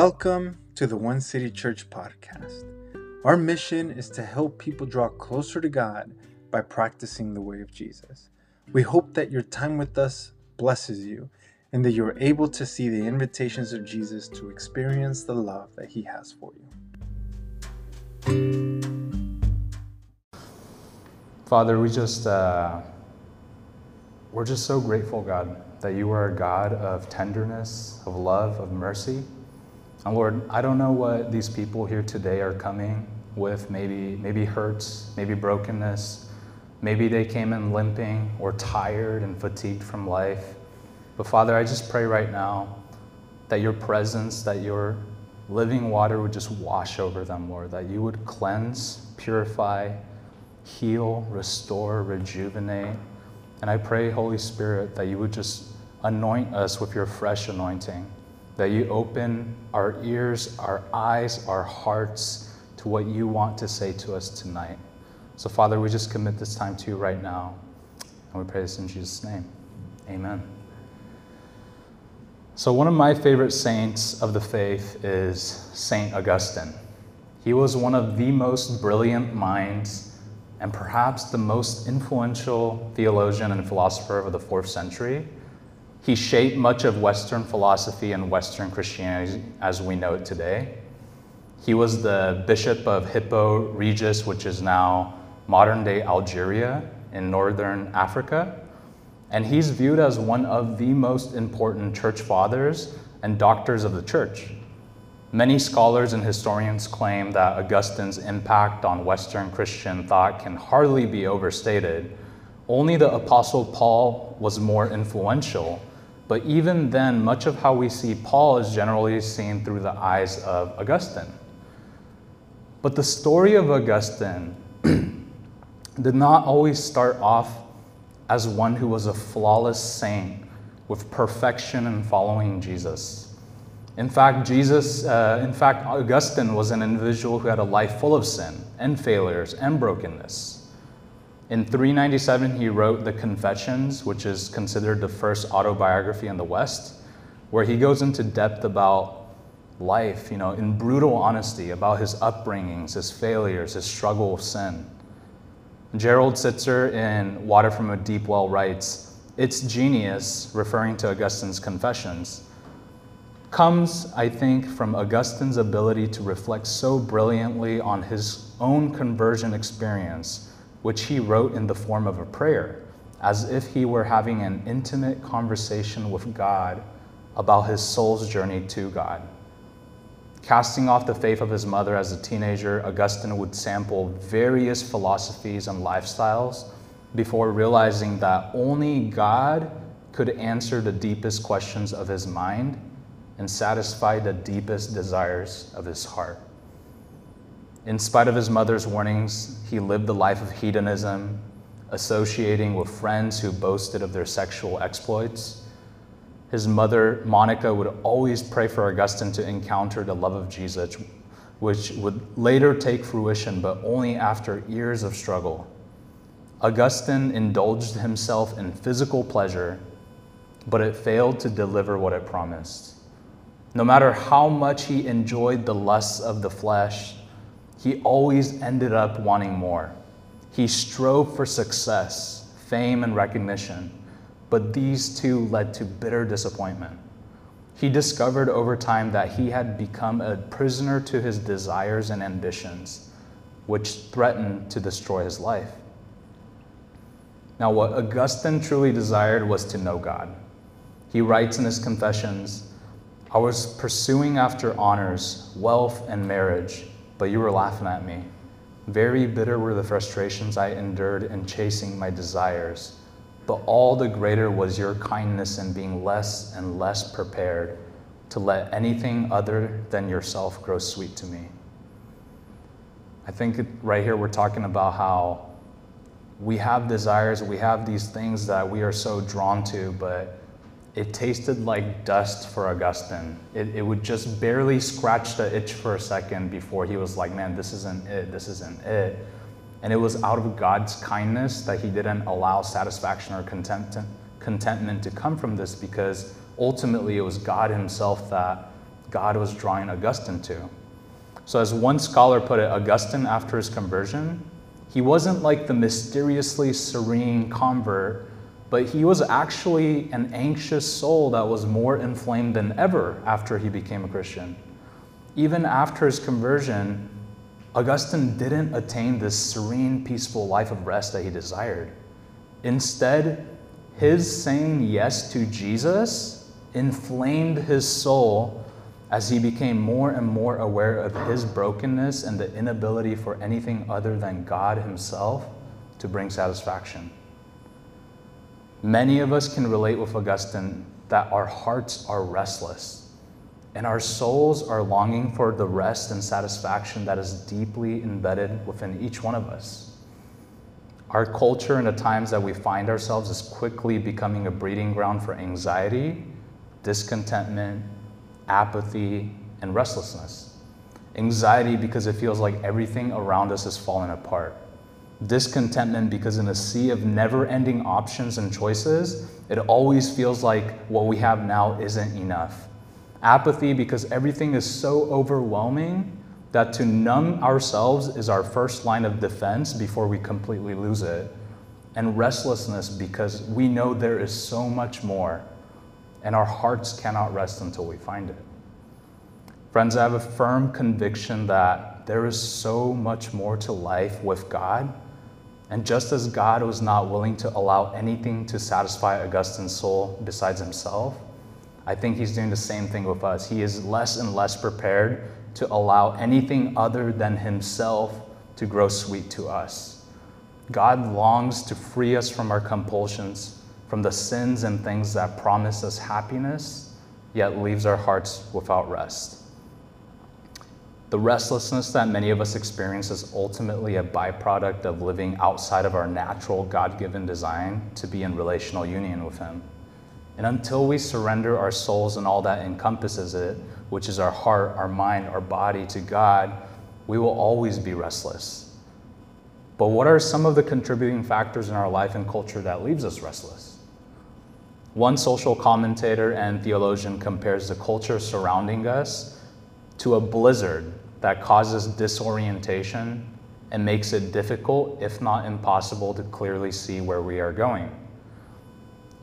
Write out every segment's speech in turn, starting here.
Welcome to the One City Church podcast. Our mission is to help people draw closer to God by practicing the way of Jesus. We hope that your time with us blesses you and that you're able to see the invitations of Jesus to experience the love that he has for you. Father, we just uh, we're just so grateful, God, that you are a God of tenderness, of love, of mercy. And Lord, I don't know what these people here today are coming with, maybe maybe hurts, maybe brokenness, maybe they came in limping or tired and fatigued from life. But Father, I just pray right now that your presence, that your living water would just wash over them, Lord, that you would cleanse, purify, heal, restore, rejuvenate. And I pray, Holy Spirit, that you would just anoint us with your fresh anointing, that you open our ears, our eyes, our hearts to what you want to say to us tonight. So, Father, we just commit this time to you right now. And we pray this in Jesus' name. Amen. So, one of my favorite saints of the faith is Saint Augustine. He was one of the most brilliant minds and perhaps the most influential theologian and philosopher of the fourth century. He shaped much of Western philosophy and Western Christianity as we know it today. He was the bishop of Hippo Regius, which is now modern day Algeria in northern Africa. And he's viewed as one of the most important church fathers and doctors of the church. Many scholars and historians claim that Augustine's impact on Western Christian thought can hardly be overstated. Only the Apostle Paul was more influential, but even then, much of how we see Paul is generally seen through the eyes of Augustine. But the story of Augustine did not always start off as one who was a flawless saint with perfection in following Jesus. In fact, Jesus, uh, in fact, Augustine was an individual who had a life full of sin and failures and brokenness. In 397, he wrote the Confessions, which is considered the first autobiography in the West, where he goes into depth about life, you know, in brutal honesty about his upbringings, his failures, his struggle with sin. Gerald Sittser in Water from a Deep Well writes, Its genius, referring to Augustine's Confessions, comes, I think, from Augustine's ability to reflect so brilliantly on his own conversion experience, which he wrote in the form of a prayer, as if he were having an intimate conversation with God about his soul's journey to God. Casting off the faith of his mother as a teenager, Augustine would sample various philosophies and lifestyles before realizing that only God could answer the deepest questions of his mind and satisfy the deepest desires of his heart. In spite of his mother's warnings, he lived the life of hedonism, associating with friends who boasted of their sexual exploits. His mother, Monica, would always pray for Augustine to encounter the love of Jesus, which would later take fruition, but only after years of struggle. Augustine indulged himself in physical pleasure, but it failed to deliver what it promised. No matter how much he enjoyed the lusts of the flesh, he always ended up wanting more. He strove for success, fame, and recognition, but these two led to bitter disappointment. He discovered over time that he had become a prisoner to his desires and ambitions, which threatened to destroy his life. Now, what Augustine truly desired was to know God. He writes in his Confessions I was pursuing after honors, wealth, and marriage, but you were laughing at me. Very bitter were the frustrations I endured in chasing my desires, but all the greater was your kindness in being less and less prepared to let anything other than yourself grow sweet to me. I think right here we're talking about how we have desires, we have these things that we are so drawn to, but it tasted like dust for Augustine. It, it would just barely scratch the itch for a second before he was like, man, this isn't it, this isn't it. And it was out of God's kindness that he didn't allow satisfaction or content, contentment to come from this because ultimately it was God himself that God was drawing Augustine to. So, as one scholar put it, Augustine, after his conversion, he wasn't like the mysteriously serene convert, but he was actually an anxious soul that was more inflamed than ever after he became a Christian. Even after his conversion, Augustine didn't attain this serene, peaceful life of rest that he desired. Instead, his saying yes to Jesus inflamed his soul as he became more and more aware of his brokenness and the inability for anything other than God himself to bring satisfaction. Many of us can relate with Augustine that our hearts are restless and our souls are longing for the rest and satisfaction that is deeply embedded within each one of us. Our culture and the times that we find ourselves is quickly becoming a breeding ground for anxiety, discontentment, apathy, and restlessness. Anxiety because it feels like everything around us is falling apart. Discontentment because in a sea of never ending options and choices, it always feels like what we have now isn't enough. Apathy because everything is so overwhelming that to numb ourselves is our first line of defense before we completely lose it. And restlessness because we know there is so much more and our hearts cannot rest until we find it. Friends, I have a firm conviction that there is so much more to life with God. And just as God was not willing to allow anything to satisfy Augustine's soul besides himself, I think he's doing the same thing with us. He is less and less prepared to allow anything other than himself to grow sweet to us. God longs to free us from our compulsions from the sins and things that promise us happiness, yet leaves our hearts without rest. The restlessness that many of us experience is ultimately a byproduct of living outside of our natural God given design to be in relational union with Him. And until we surrender our souls and all that encompasses it, which is our heart, our mind, our body to God, we will always be restless. But what are some of the contributing factors in our life and culture that leaves us restless? One social commentator and theologian compares the culture surrounding us to a blizzard that causes disorientation and makes it difficult, if not impossible, to clearly see where we are going.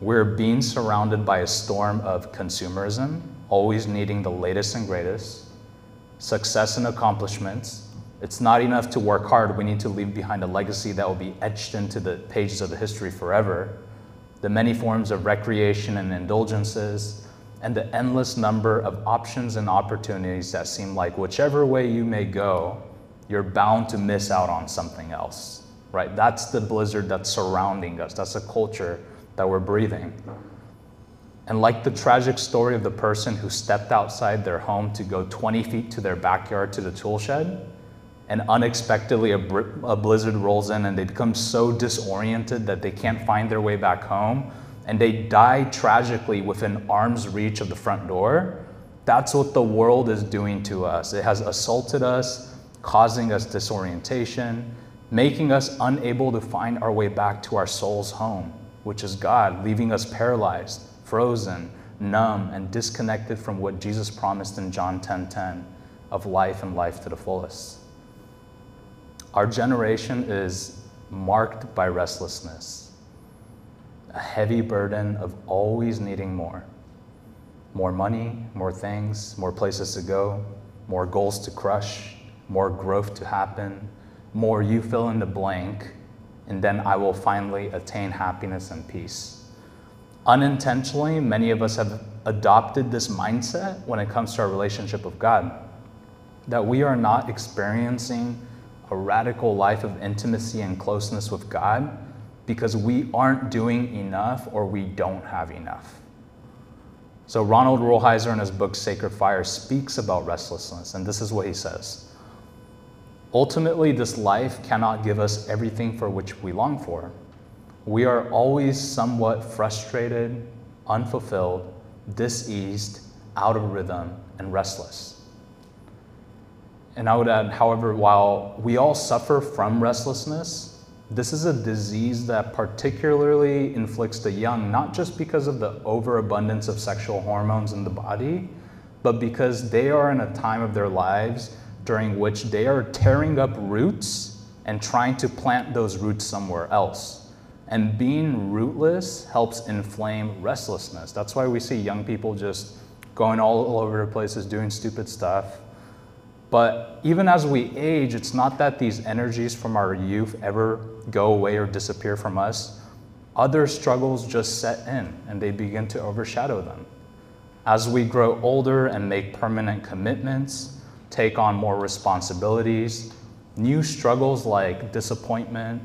We're being surrounded by a storm of consumerism, always needing the latest and greatest, success and accomplishments. It's not enough to work hard, we need to leave behind a legacy that will be etched into the pages of the history forever the many forms of recreation and indulgences, and the endless number of options and opportunities that seem like whichever way you may go, you're bound to miss out on something else, right? That's the blizzard that's surrounding us. That's the culture that we're breathing. And like the tragic story of the person who stepped outside their home to go 20 feet to their backyard to the tool shed, and unexpectedly a, a, blizzard rolls in and they become so disoriented that they can't find their way back home and they die tragically within arm's reach of the front door, that's what the world is doing to us. It has assaulted us, causing us disorientation, making us unable to find our way back to our soul's home, which is God, leaving us paralyzed, frozen, numb, and disconnected from what Jesus promised in John 10:10 10, 10, of life and life to the fullest. Our generation is marked by restlessness, a heavy burden of always needing more. More money, more things, more places to go, more goals to crush, more growth to happen, more you fill in the blank, and then I will finally attain happiness and peace. Unintentionally, many of us have adopted this mindset when it comes to our relationship with God that we are not experiencing a radical life of intimacy and closeness with God because we aren't doing enough or we don't have enough. So, Ronald Rolheiser in his book Sacred Fire speaks about restlessness, and this is what he says Ultimately, this life cannot give us everything for which we long for. We are always somewhat frustrated, unfulfilled, diseased, out of rhythm, and restless. And I would add, however, while we all suffer from restlessness, this is a disease that particularly inflicts the young, not just because of the overabundance of sexual hormones in the body, but because they are in a time of their lives during which they are tearing up roots and trying to plant those roots somewhere else. And being rootless helps inflame restlessness. That's why we see young people just going all over the places doing stupid stuff. But even as we age, it's not that these energies from our youth ever go away or disappear from us. Other struggles just set in and they begin to overshadow them. As we grow older and make permanent commitments, take on more responsibilities, new struggles like disappointment,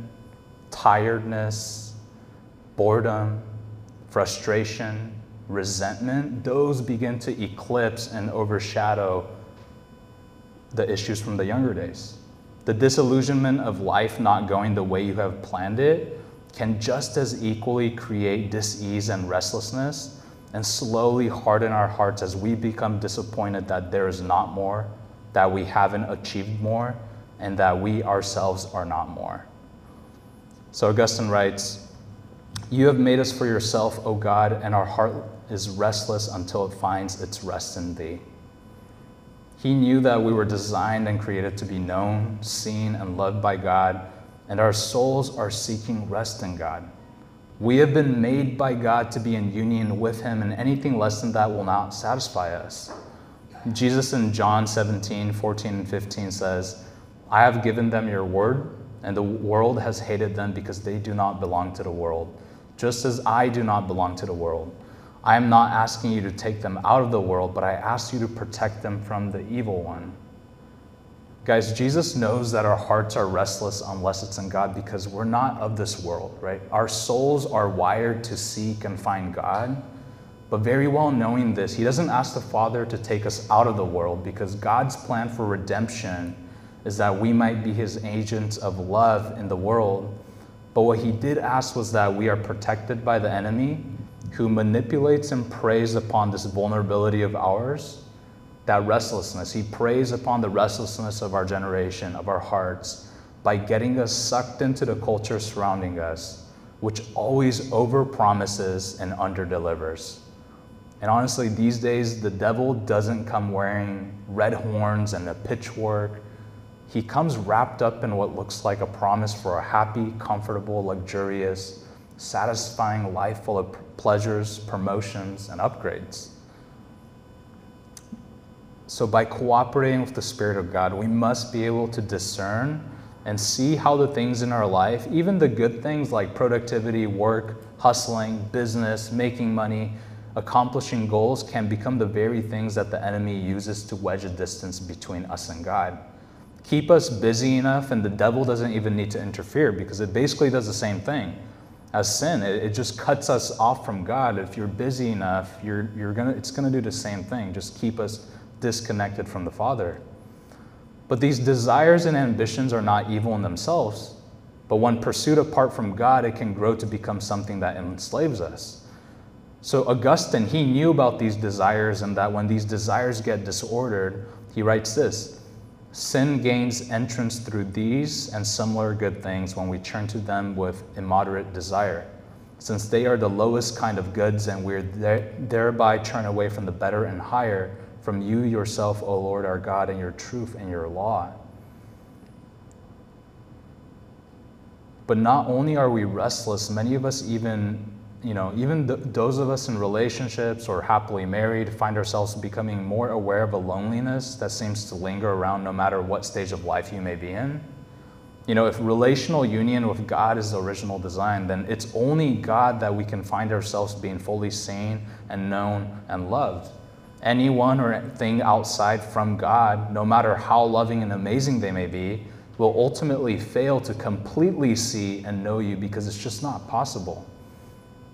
tiredness, boredom, frustration, resentment, those begin to eclipse and overshadow the issues from the younger days. The disillusionment of life not going the way you have planned it can just as equally create dis-ease and restlessness and slowly harden our hearts as we become disappointed that there is not more, that we haven't achieved more, and that we ourselves are not more. So Augustine writes, You have made us for yourself, O God, and our heart is restless until it finds its rest in thee. He knew that we were designed and created to be known, seen, and loved by God, and our souls are seeking rest in God. We have been made by God to be in union with Him, and anything less than that will not satisfy us. Jesus in John 17, 14, and 15 says, I have given them your word, and the world has hated them because they do not belong to the world, just as I do not belong to the world. I am not asking you to take them out of the world, but I ask you to protect them from the evil one. Guys, Jesus knows that our hearts are restless unless it's in God because we're not of this world, right? Our souls are wired to seek and find God. But very well knowing this, He doesn't ask the Father to take us out of the world because God's plan for redemption is that we might be His agents of love in the world. But what He did ask was that we are protected by the enemy who manipulates and preys upon this vulnerability of ours, that restlessness. He preys upon the restlessness of our generation, of our hearts, by getting us sucked into the culture surrounding us, which always overpromises and underdelivers. And honestly, these days, the devil doesn't come wearing red horns and a pitchfork. He comes wrapped up in what looks like a promise for a happy, comfortable, luxurious, satisfying life full of pleasures, promotions, and upgrades. So, by cooperating with the Spirit of God, we must be able to discern and see how the things in our life, even the good things like productivity, work, hustling, business, making money, accomplishing goals, can become the very things that the enemy uses to wedge a distance between us and God. Keep us busy enough, and the devil doesn't even need to interfere because it basically does the same thing as sin. It, it, just cuts us off from God. If you're busy enough, you're, you're gonna, it's going to do the same thing, just keep us disconnected from the Father. But these desires and ambitions are not evil in themselves. But when pursued apart from God, it can grow to become something that enslaves us. So Augustine, he knew about these desires and that when these desires get disordered, he writes this Sin gains entrance through these and similar good things when we turn to them with immoderate desire, since they are the lowest kind of goods, and we thereby turn away from the better and higher, from you yourself, O Lord our God, and your truth and your law. But not only are we restless, many of us even you know, even th- those of us in relationships or happily married find ourselves becoming more aware of a loneliness that seems to linger around no matter what stage of life you may be in. You know, if relational union with God is the original design, then it's only God that we can find ourselves being fully seen and known and loved. Anyone or thing outside from God, no matter how loving and amazing they may be, will ultimately fail to completely see and know you because it's just not possible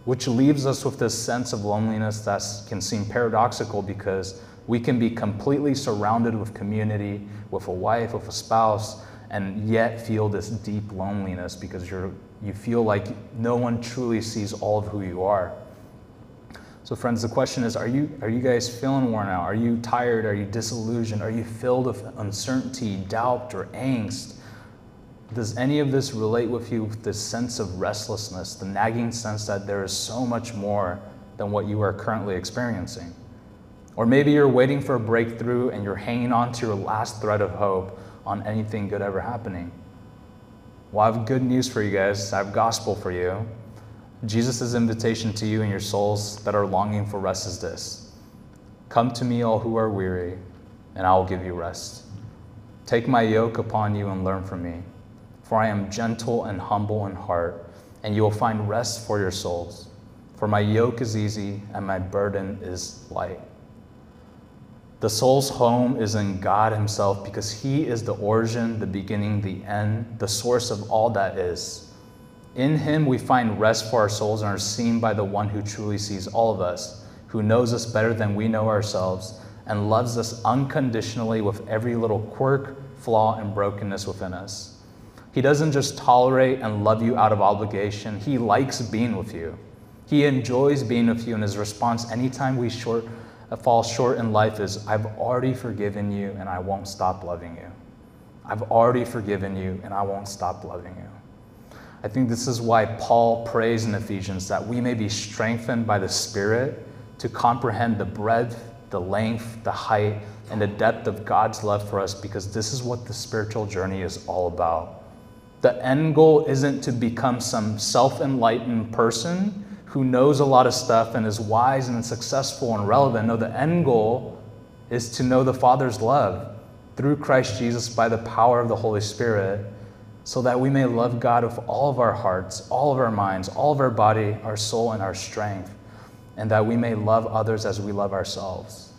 which leaves us with this sense of loneliness that can seem paradoxical because we can be completely surrounded with community, with a wife, with a spouse, and yet feel this deep loneliness because you're, you feel like no one truly sees all of who you are. So, friends, the question is are you, are you guys feeling worn out? Are you tired? Are you disillusioned? Are you filled with uncertainty, doubt, or angst? Does any of this relate with you this sense of restlessness, the nagging sense that there is so much more than what you are currently experiencing? Or maybe you're waiting for a breakthrough and you're hanging on to your last thread of hope on anything good ever happening. Well, I have good news for you guys. I have gospel for you. Jesus' invitation to you and your souls that are longing for rest is this Come to me, all who are weary, and I will give you rest. Take my yoke upon you and learn from me, for I am gentle and humble in heart, and you will find rest for your souls. For my yoke is easy and my burden is light. The soul's home is in God Himself because He is the origin, the beginning, the end, the source of all that is. In Him we find rest for our souls and are seen by the one who truly sees all of us, who knows us better than we know ourselves, and loves us unconditionally with every little quirk, flaw, and brokenness within us. He doesn't just tolerate and love you out of obligation, He likes being with you. He enjoys being with you, and His response anytime we short fall short in life is I've already forgiven you and I won't stop loving you. I've already forgiven you and I won't stop loving you. I think this is why Paul prays in Ephesians that we may be strengthened by the Spirit to comprehend the breadth, the length, the height, and the depth of God's love for us because this is what the spiritual journey is all about. The end goal isn't to become some self enlightened person who knows a lot of stuff and is wise and successful and relevant. No, the end goal is to know the Father's love through Christ Jesus by the power of the Holy Spirit, so that we may love God with all of our hearts, all of our minds, all of our body, our soul, and our strength, and that we may love others as we love ourselves.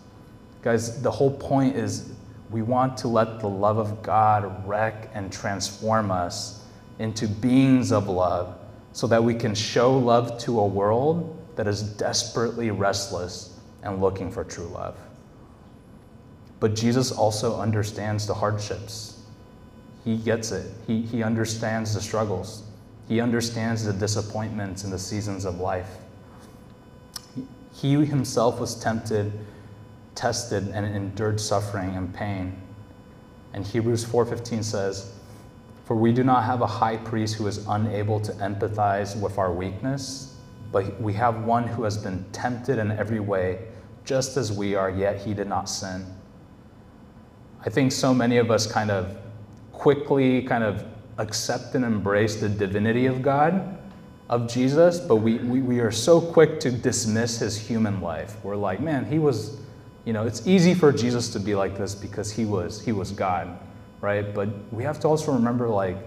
Guys, the whole point is we want to let the love of God wreck and transform us into beings of love so that we can show love to a world that is desperately restless and looking for true love. But Jesus also understands the hardships. He gets it. He, he understands the struggles. He understands the disappointments and the seasons of life. He himself was tempted, tested, and endured suffering and pain. And Hebrews 4:15 says, for we do not have a high priest who is unable to empathize with our weakness, but we have one who has been tempted in every way, just as we are, yet he did not sin. I think so many of us kind of quickly kind of accept and embrace the divinity of God, of Jesus, but we, we, we are so quick to dismiss his human life. We're like, man, he was, you know, it's easy for Jesus to be like this because he was, he was God right? But we have to also remember like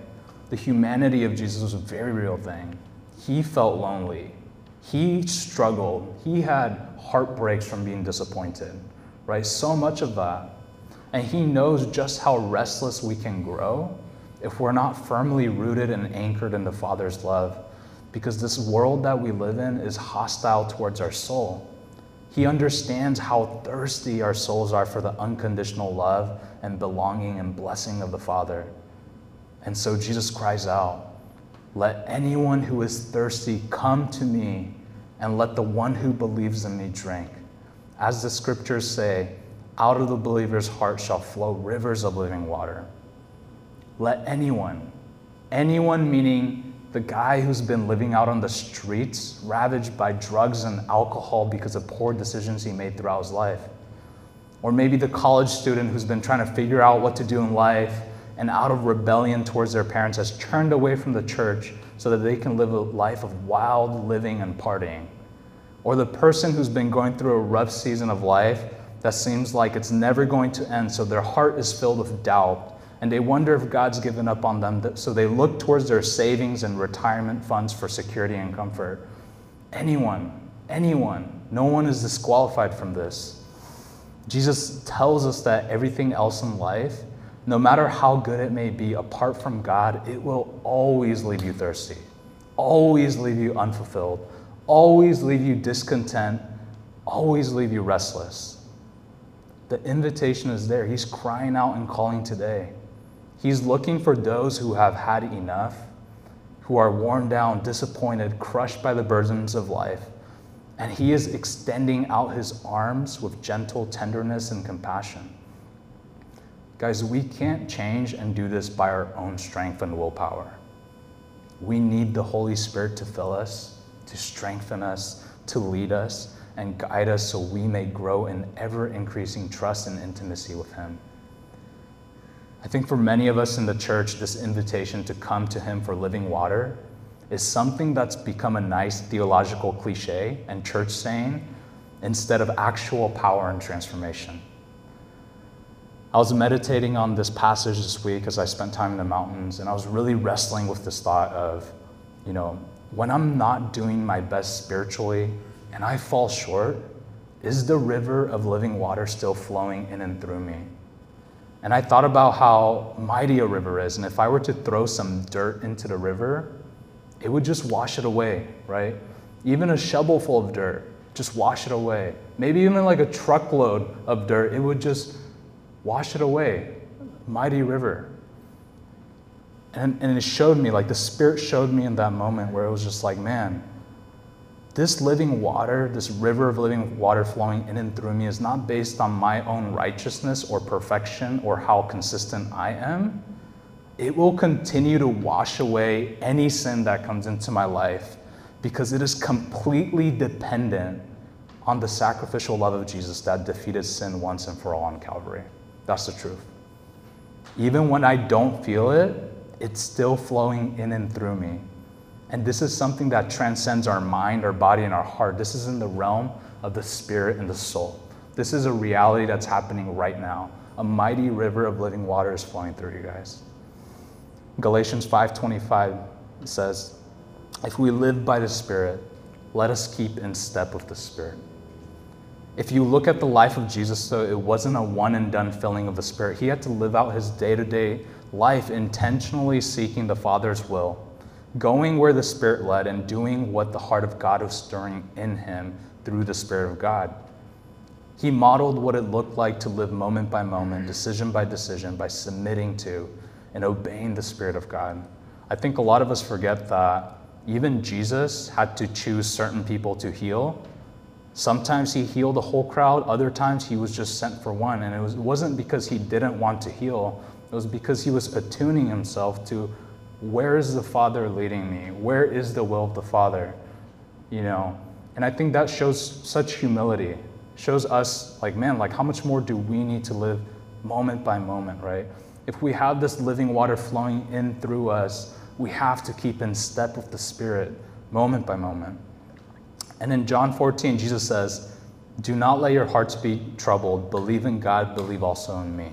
the humanity of Jesus was a very real thing. He felt lonely. He struggled. He had heartbreaks from being disappointed, right? So much of that. And he knows just how restless we can grow if we're not firmly rooted and anchored in the Father's love. Because this world that we live in is hostile towards our soul. He understands how thirsty our souls are for the unconditional love and belonging and blessing of the Father. And so Jesus cries out, Let anyone who is thirsty come to me, and let the one who believes in me drink. As the scriptures say, out of the believer's heart shall flow rivers of living water. Let anyone, anyone meaning the guy who's been living out on the streets, ravaged by drugs and alcohol because of poor decisions he made throughout his life. Or maybe the college student who's been trying to figure out what to do in life and out of rebellion towards their parents has turned away from the church so that they can live a life of wild living and partying. Or the person who's been going through a rough season of life that seems like it's never going to end, so their heart is filled with doubt and they wonder if God's given up on them, so they look towards their savings and retirement funds for security and comfort. Anyone, anyone, no one is disqualified from this. Jesus tells us that everything else in life, no matter how good it may be, apart from God, it will always leave you thirsty, always leave you unfulfilled, always leave you discontent, always leave you restless. The invitation is there. He's crying out and calling today. He's looking for those who have had enough, who are worn down, disappointed, crushed by the burdens of life. And He is extending out His arms with gentle tenderness and compassion. Guys, we can't change and do this by our own strength and willpower. We need the Holy Spirit to fill us, to strengthen us, to lead us, and guide us so we may grow in ever increasing trust and intimacy with Him. I think for many of us in the church, this invitation to come to Him for living water is something that's become a nice theological cliche and church saying instead of actual power and transformation. I was meditating on this passage this week as I spent time in the mountains, and I was really wrestling with this thought of, you know, when I'm not doing my best spiritually and I fall short, is the river of living water still flowing in and through me? And I thought about how mighty a river is, and if I were to throw some dirt into the river, it would just wash it away, right? Even a shovelful of dirt, just wash it away. Maybe even like a truckload of dirt, it would just wash it away. Mighty river. And, and it showed me, like the Spirit showed me in that moment where it was just like, man, this living water, this river of living water flowing in and through me is not based on my own righteousness or perfection or how consistent I am. It will continue to wash away any sin that comes into my life because it is completely dependent on the sacrificial love of Jesus that defeated sin once and for all on Calvary. That's the truth. Even when I don't feel it, it's still flowing in and through me. And this is something that transcends our mind, our body, and our heart. This is in the realm of the spirit and the soul. This is a reality that's happening right now. A mighty river of living water is flowing through you guys. Galatians 5:25 says, "If we live by the Spirit, let us keep in step with the Spirit." If you look at the life of Jesus, though, it wasn't a one and done filling of the Spirit. He had to live out his day to day life intentionally seeking the Father's will, going where the Spirit led, and doing what the heart of God was stirring in him through the Spirit of God. He modeled what it looked like to live moment by moment, decision by decision, by submitting to and obeying the Spirit of God. I think a lot of us forget that even Jesus had to choose certain people to heal Sometimes he healed a whole crowd, other times he was just sent for one. And it, was, it wasn't because he didn't want to heal, it was because he was attuning himself to where is the Father leading me? Where is the will of the Father? You know, and I think that shows such humility. Shows us, like, man, like, how much more do we need to live moment by moment, right? If we have this living water flowing in through us, we have to keep in step with the Spirit moment by moment. And in John 14, Jesus says, Do not let your hearts be troubled. Believe in God, believe also in me.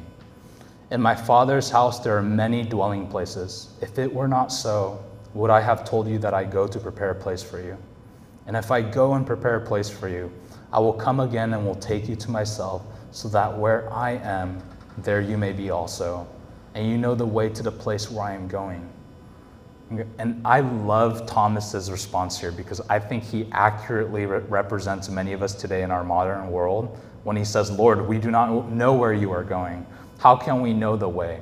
In my Father's house there are many dwelling places. If it were not so, would I have told you that I go to prepare a place for you? And if I go and prepare a place for you, I will come again and will take you to myself, so that where I am, there you may be also. And you know the way to the place where I am going. And I love Thomas's response here because I think he accurately re- represents many of us today in our modern world when he says, Lord, we do not know where you are going. How can we know the way?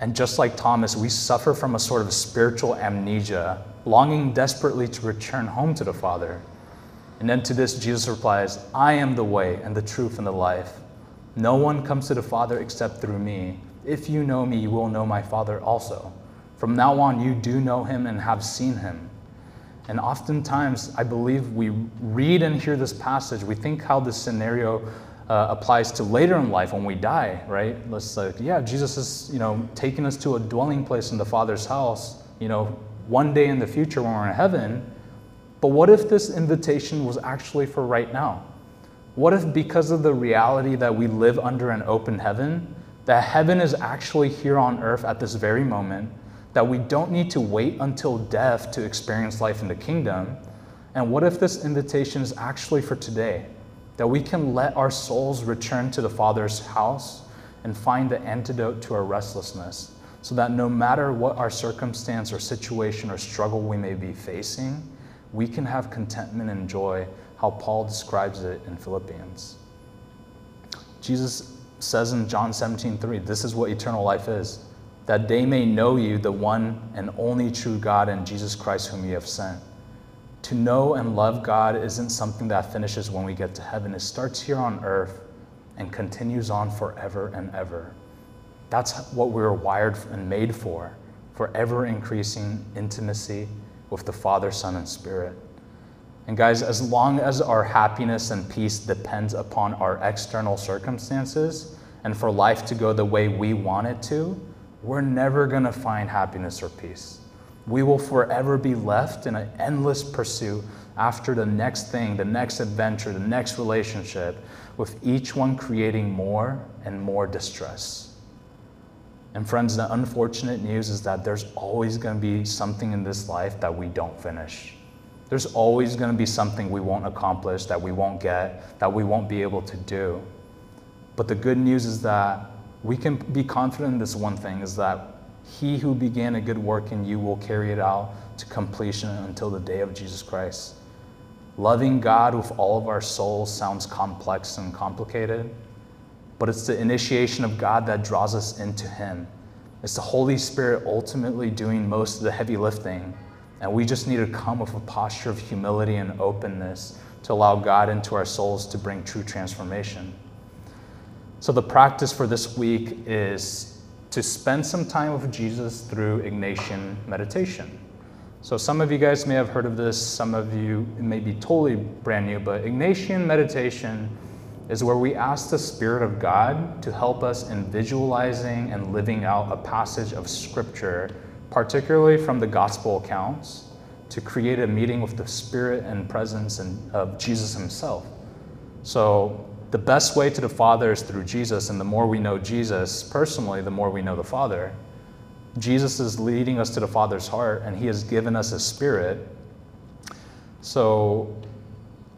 And just like Thomas, we suffer from a sort of spiritual amnesia, longing desperately to return home to the Father. And then to this, Jesus replies, I am the way and the truth and the life. No one comes to the Father except through me. If you know me, you will know my Father also. From now on, you do know him and have seen him. And oftentimes, I believe we read and hear this passage, we think how this scenario uh, applies to later in life when we die, right? Let's like, yeah, Jesus is, you know, taking us to a dwelling place in the Father's house, you know, one day in the future when we're in heaven. But what if this invitation was actually for right now? What if, because of the reality that we live under an open heaven, that heaven is actually here on earth at this very moment? that we don't need to wait until death to experience life in the kingdom? And what if this invitation is actually for today? That we can let our souls return to the Father's house and find the antidote to our restlessness, so that no matter what our circumstance or situation or struggle we may be facing, we can have contentment and joy, how Paul describes it in Philippians. Jesus says in John 17, 3, this is what eternal life is that they may know you, the one and only true God, and Jesus Christ, whom you have sent. To know and love God isn't something that finishes when we get to heaven. It starts here on earth and continues on forever and ever. That's what we were wired and made for, for ever increasing intimacy with the Father, Son, and Spirit. And guys, as long as our happiness and peace depends upon our external circumstances and for life to go the way we want it to, we're never going to find happiness or peace. We will forever be left in an endless pursuit after the next thing, the next adventure, the next relationship, with each one creating more and more distress. And friends, the unfortunate news is that there's always going to be something in this life that we don't finish. There's always going to be something we won't accomplish, that we won't get, that we won't be able to do. But the good news is that we can be confident in this one thing is that he who began a good work in you will carry it out to completion until the day of Jesus Christ. Loving God with all of our souls sounds complex and complicated, but it's the initiation of God that draws us into Him. It's the Holy Spirit ultimately doing most of the heavy lifting and we just need to come with a posture of humility and openness to allow God into our souls to bring true transformation. So, the practice for this week is to spend some time with Jesus through Ignatian meditation. So, some of you guys may have heard of this, some of you may be totally brand new, but Ignatian meditation is where we ask the Spirit of God to help us in visualizing and living out a passage of Scripture particularly from the gospel accounts, to create a meeting with the spirit and presence and, of Jesus himself. So, the best way to the Father is through Jesus, and the more we know Jesus personally, the more we know the Father. Jesus is leading us to the Father's heart, and He has given us a spirit. So,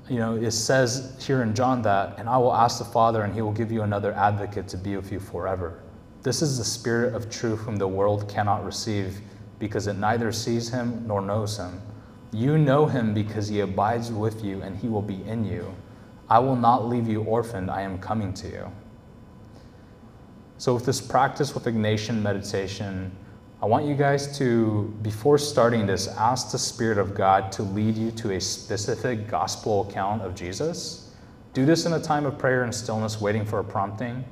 you know, it says here in John that, and I will ask the Father, and He will give you another advocate to be with you forever. This is the Spirit of truth whom the world cannot receive because it neither sees him nor knows him. You know him because he abides with you and he will be in you. I will not leave you orphaned, I am coming to you. So, with this practice with Ignatian meditation, I want you guys to, before starting this, ask the Spirit of God to lead you to a specific gospel account of Jesus. Do this in a time of prayer and stillness, waiting for a prompting.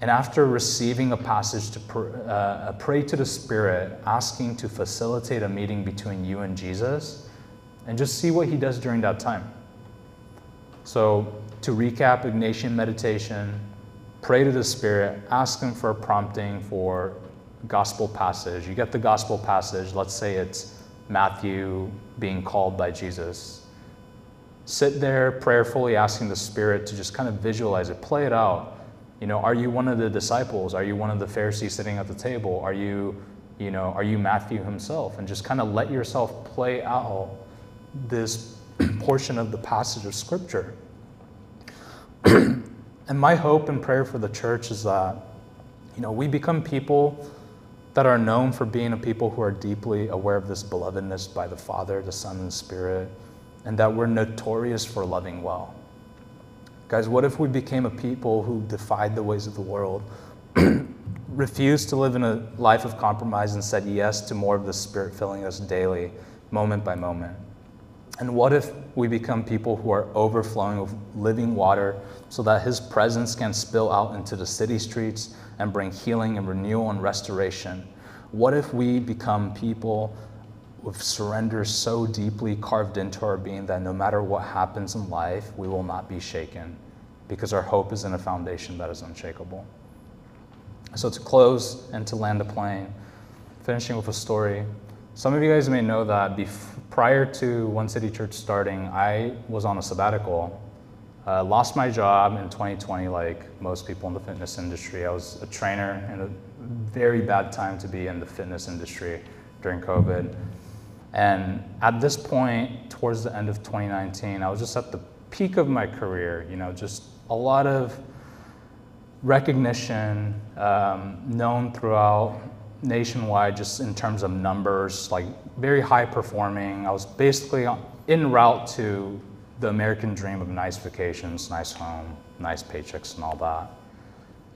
And after receiving a passage to pr- uh, pray to the Spirit, asking to facilitate a meeting between you and Jesus, and just see what He does during that time. So, to recap Ignatian meditation, pray to the Spirit, ask Him for a prompting for gospel passage. You get the gospel passage, let's say it's Matthew being called by Jesus. Sit there prayerfully asking the Spirit to just kind of visualize it, play it out you know, are you one of the disciples? Are you one of the Pharisees sitting at the table? Are you, you know, are you Matthew himself? And just kind of let yourself play out this portion of the passage of Scripture. and my hope and prayer for the church is that, you know, we become people that are known for being a people who are deeply aware of this belovedness by the Father, the Son, and the Spirit, and that we're notorious for loving well. Guys, what if we became a people who defied the ways of the world, refused to live in a life of compromise, and said yes to more of the Spirit filling us daily, moment by moment? And what if we become people who are overflowing with living water so that His presence can spill out into the city streets and bring healing and renewal and restoration? What if we become people with surrender so deeply carved into our being that no matter what happens in life, we will not be shaken because our hope is in a foundation that is unshakable. So, to close and to land the plane, finishing with a story. Some of you guys may know that prior to One City Church starting, I was on a sabbatical. Uh, lost my job in 2020, like most people in the fitness industry. I was a trainer in a very bad time to be in the fitness industry during COVID. And at this point, towards the end of 2019, I was just at the peak of my career, you know, just a lot of recognition um, known throughout nationwide, just in terms of numbers, like very high performing. I was basically en route to the American dream of nice vacations, nice home, nice paychecks, and all that.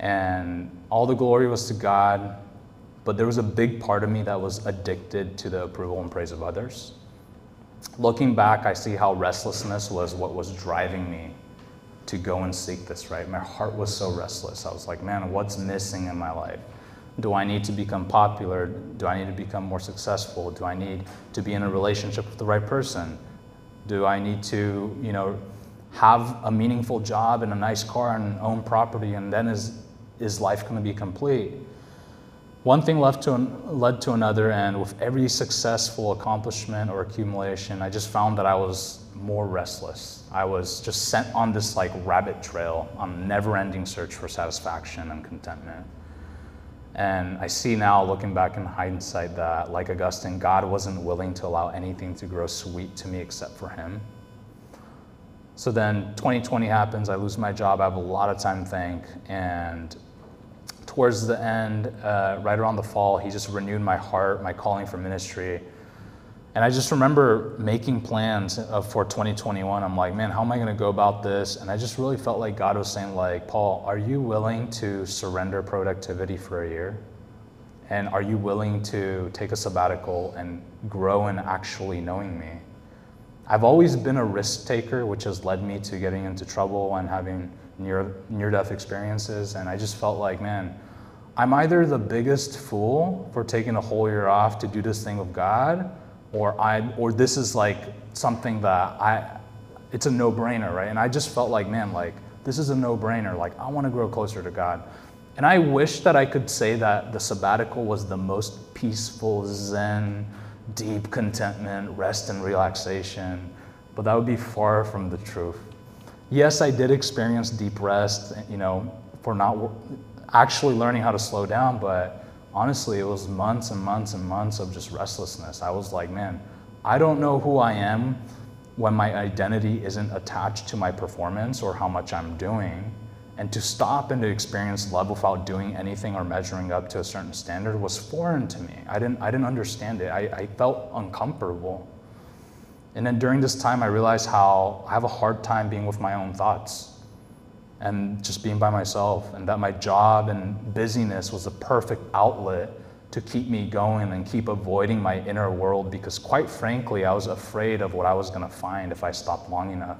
And all the glory was to God, but there was a big part of me that was addicted to the approval and praise of others. Looking back, I see how restlessness was what was driving me to go and seek this, right? My heart was so restless. I was like, man, what's missing in my life? Do I need to become popular? Do I need to become more successful? Do I need to be in a relationship with the right person? Do I need to, you know, have a meaningful job and a nice car and own property, and then is, is life going to be complete? One thing led to, led to another, and with every successful accomplishment or accumulation, I just found that I was more restless. I was just sent on this like rabbit trail on never-ending search for satisfaction and contentment. And I see now, looking back in hindsight, that like Augustine, God wasn't willing to allow anything to grow sweet to me except for Him. So then 2020 happens, I lose my job, I have a lot of time to think, and towards the end, uh, right around the fall, he just renewed my heart, my calling for ministry. And I just remember making plans uh, for 2021. I'm like, man, how am I going to go about this? And I just really felt like God was saying, like, Paul, are you willing to surrender productivity for a year? And are you willing to take a sabbatical and grow in actually knowing me? I've always been a risk taker, which has led me to getting into trouble and having near near death experiences. And I just felt like, man, I'm either the biggest fool for taking a whole year off to do this thing with God, or I or this is like something that I it's a no-brainer, right? And I just felt like, man, like this is a no-brainer. Like I want to grow closer to God. And I wish that I could say that the sabbatical was the most peaceful, zen, deep contentment, rest and relaxation, but that would be far from the truth. Yes, I did experience deep rest, you know, for not actually learning how to slow down, but honestly, it was months and months and months of just restlessness. I was like, man, I don't know who I am when my identity isn't attached to my performance or how much I'm doing. And to stop and to experience love without doing anything or measuring up to a certain standard was foreign to me. I didn't, I didn't understand it. I, I felt uncomfortable. And then during this time, I realized how I have a hard time being with my own thoughts and just being by myself, and that my job and busyness was a perfect outlet to keep me going and keep avoiding my inner world because, quite frankly, I was afraid of what I was going to find if I stopped long enough.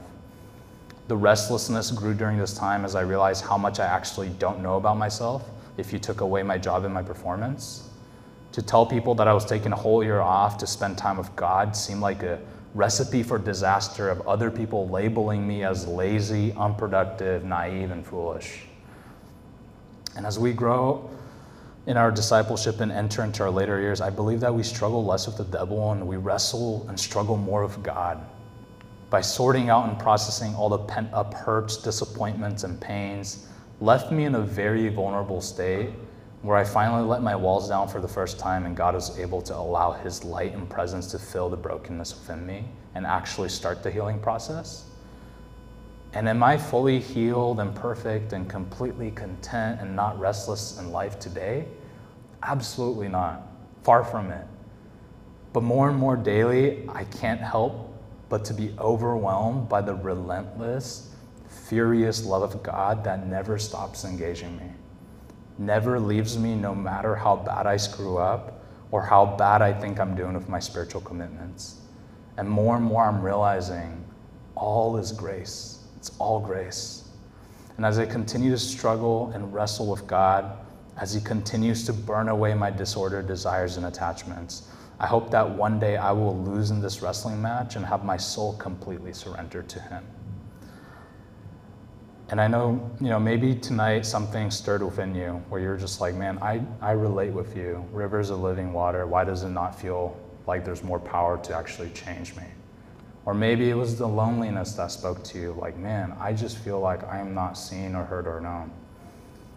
The restlessness grew during this time as I realized how much I actually don't know about myself if you took away my job and my performance. To tell people that I was taking a whole year off to spend time with God seemed like a recipe for disaster of other people labeling me as lazy, unproductive, naive, and foolish. And as we grow in our discipleship and enter into our later years, I believe that we struggle less with the devil and we wrestle and struggle more with God by sorting out and processing all the pent up hurts, disappointments, and pains, left me in a very vulnerable state where I finally let my walls down for the first time and God was able to allow His light and presence to fill the brokenness within me and actually start the healing process? And am I fully healed and perfect and completely content and not restless in life today? Absolutely not. Far from it. But more and more daily, I can't help but to be overwhelmed by the relentless, furious love of God that never stops engaging me never leaves me no matter how bad I screw up or how bad I think I'm doing with my spiritual commitments. And more and more I'm realizing all is grace. It's all grace. And as I continue to struggle and wrestle with God, as He continues to burn away my disordered desires and attachments, I hope that one day I will lose in this wrestling match and have my soul completely surrendered to Him. And I know, you know, maybe tonight something stirred within you where you're just like, man, I, I relate with you. Rivers of living water, why does it not feel like there's more power to actually change me? Or maybe it was the loneliness that spoke to you, like, man, I just feel like I am not seen or heard or known.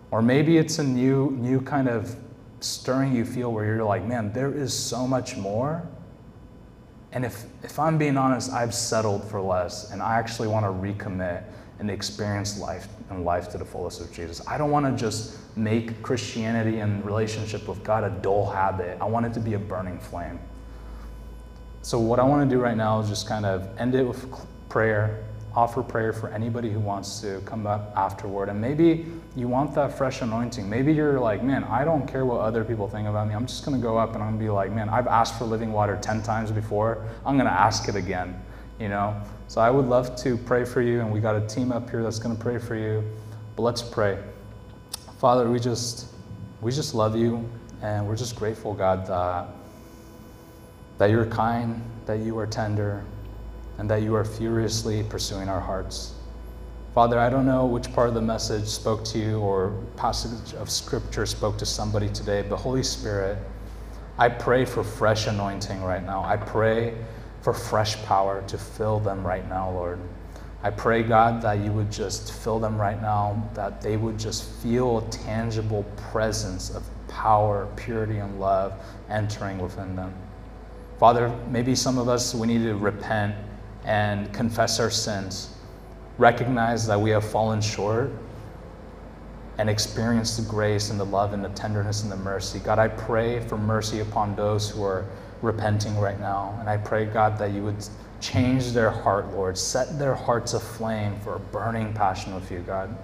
Or maybe it's a new, new kind of stirring you feel where you're like, man, there is so much more. And if, if I'm being honest, I've settled for less and I actually want to recommit and experience life and life to the fullest of Jesus. I don't want to just make Christianity and relationship with God a dull habit. I want it to be a burning flame. So, what I want to do right now is just kind of end it with prayer, offer prayer for anybody who wants to come up afterward. And maybe you want that fresh anointing. Maybe you're like, man, I don't care what other people think about me. I'm just going to go up and I'm going to be like, man, I've asked for living water 10 times before. I'm going to ask it again you know. So I would love to pray for you, and we got a team up here that's going to pray for you. But let's pray. Father, we just we just love you, and we're just grateful, God, that that you're kind, that you are tender, and that you are furiously pursuing our hearts. Father, I don't know which part of the message spoke to you or passage of scripture spoke to somebody today, but Holy Spirit, I pray for fresh anointing right now. I pray for fresh power to fill them right now, Lord. I pray, God, that you would just fill them right now, that they would just feel a tangible presence of power, purity, and love entering within them. Father, maybe some of us, we need to repent and confess our sins, recognize that we have fallen short, and experience the grace and the love and the tenderness and the mercy. God, I pray for mercy upon those who are repenting right now. And I pray, God, that you would change their heart, Lord. Set their hearts aflame for a burning passion with you, God.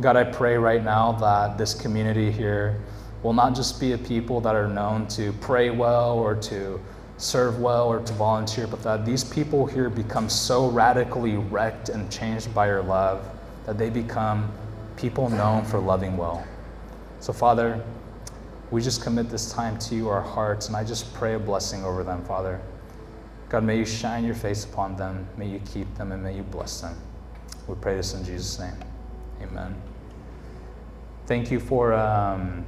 God, I pray right now that this community here will not just be a people that are known to pray well or to serve well or to volunteer, but that these people here become so radically wrecked and changed by your love that they become people known for loving well. So, Father, we just commit this time to you, our hearts, and I just pray a blessing over them, Father. God, may you shine your face upon them, may you keep them, and may you bless them. We pray this in Jesus' name. Amen. Thank you for. Um,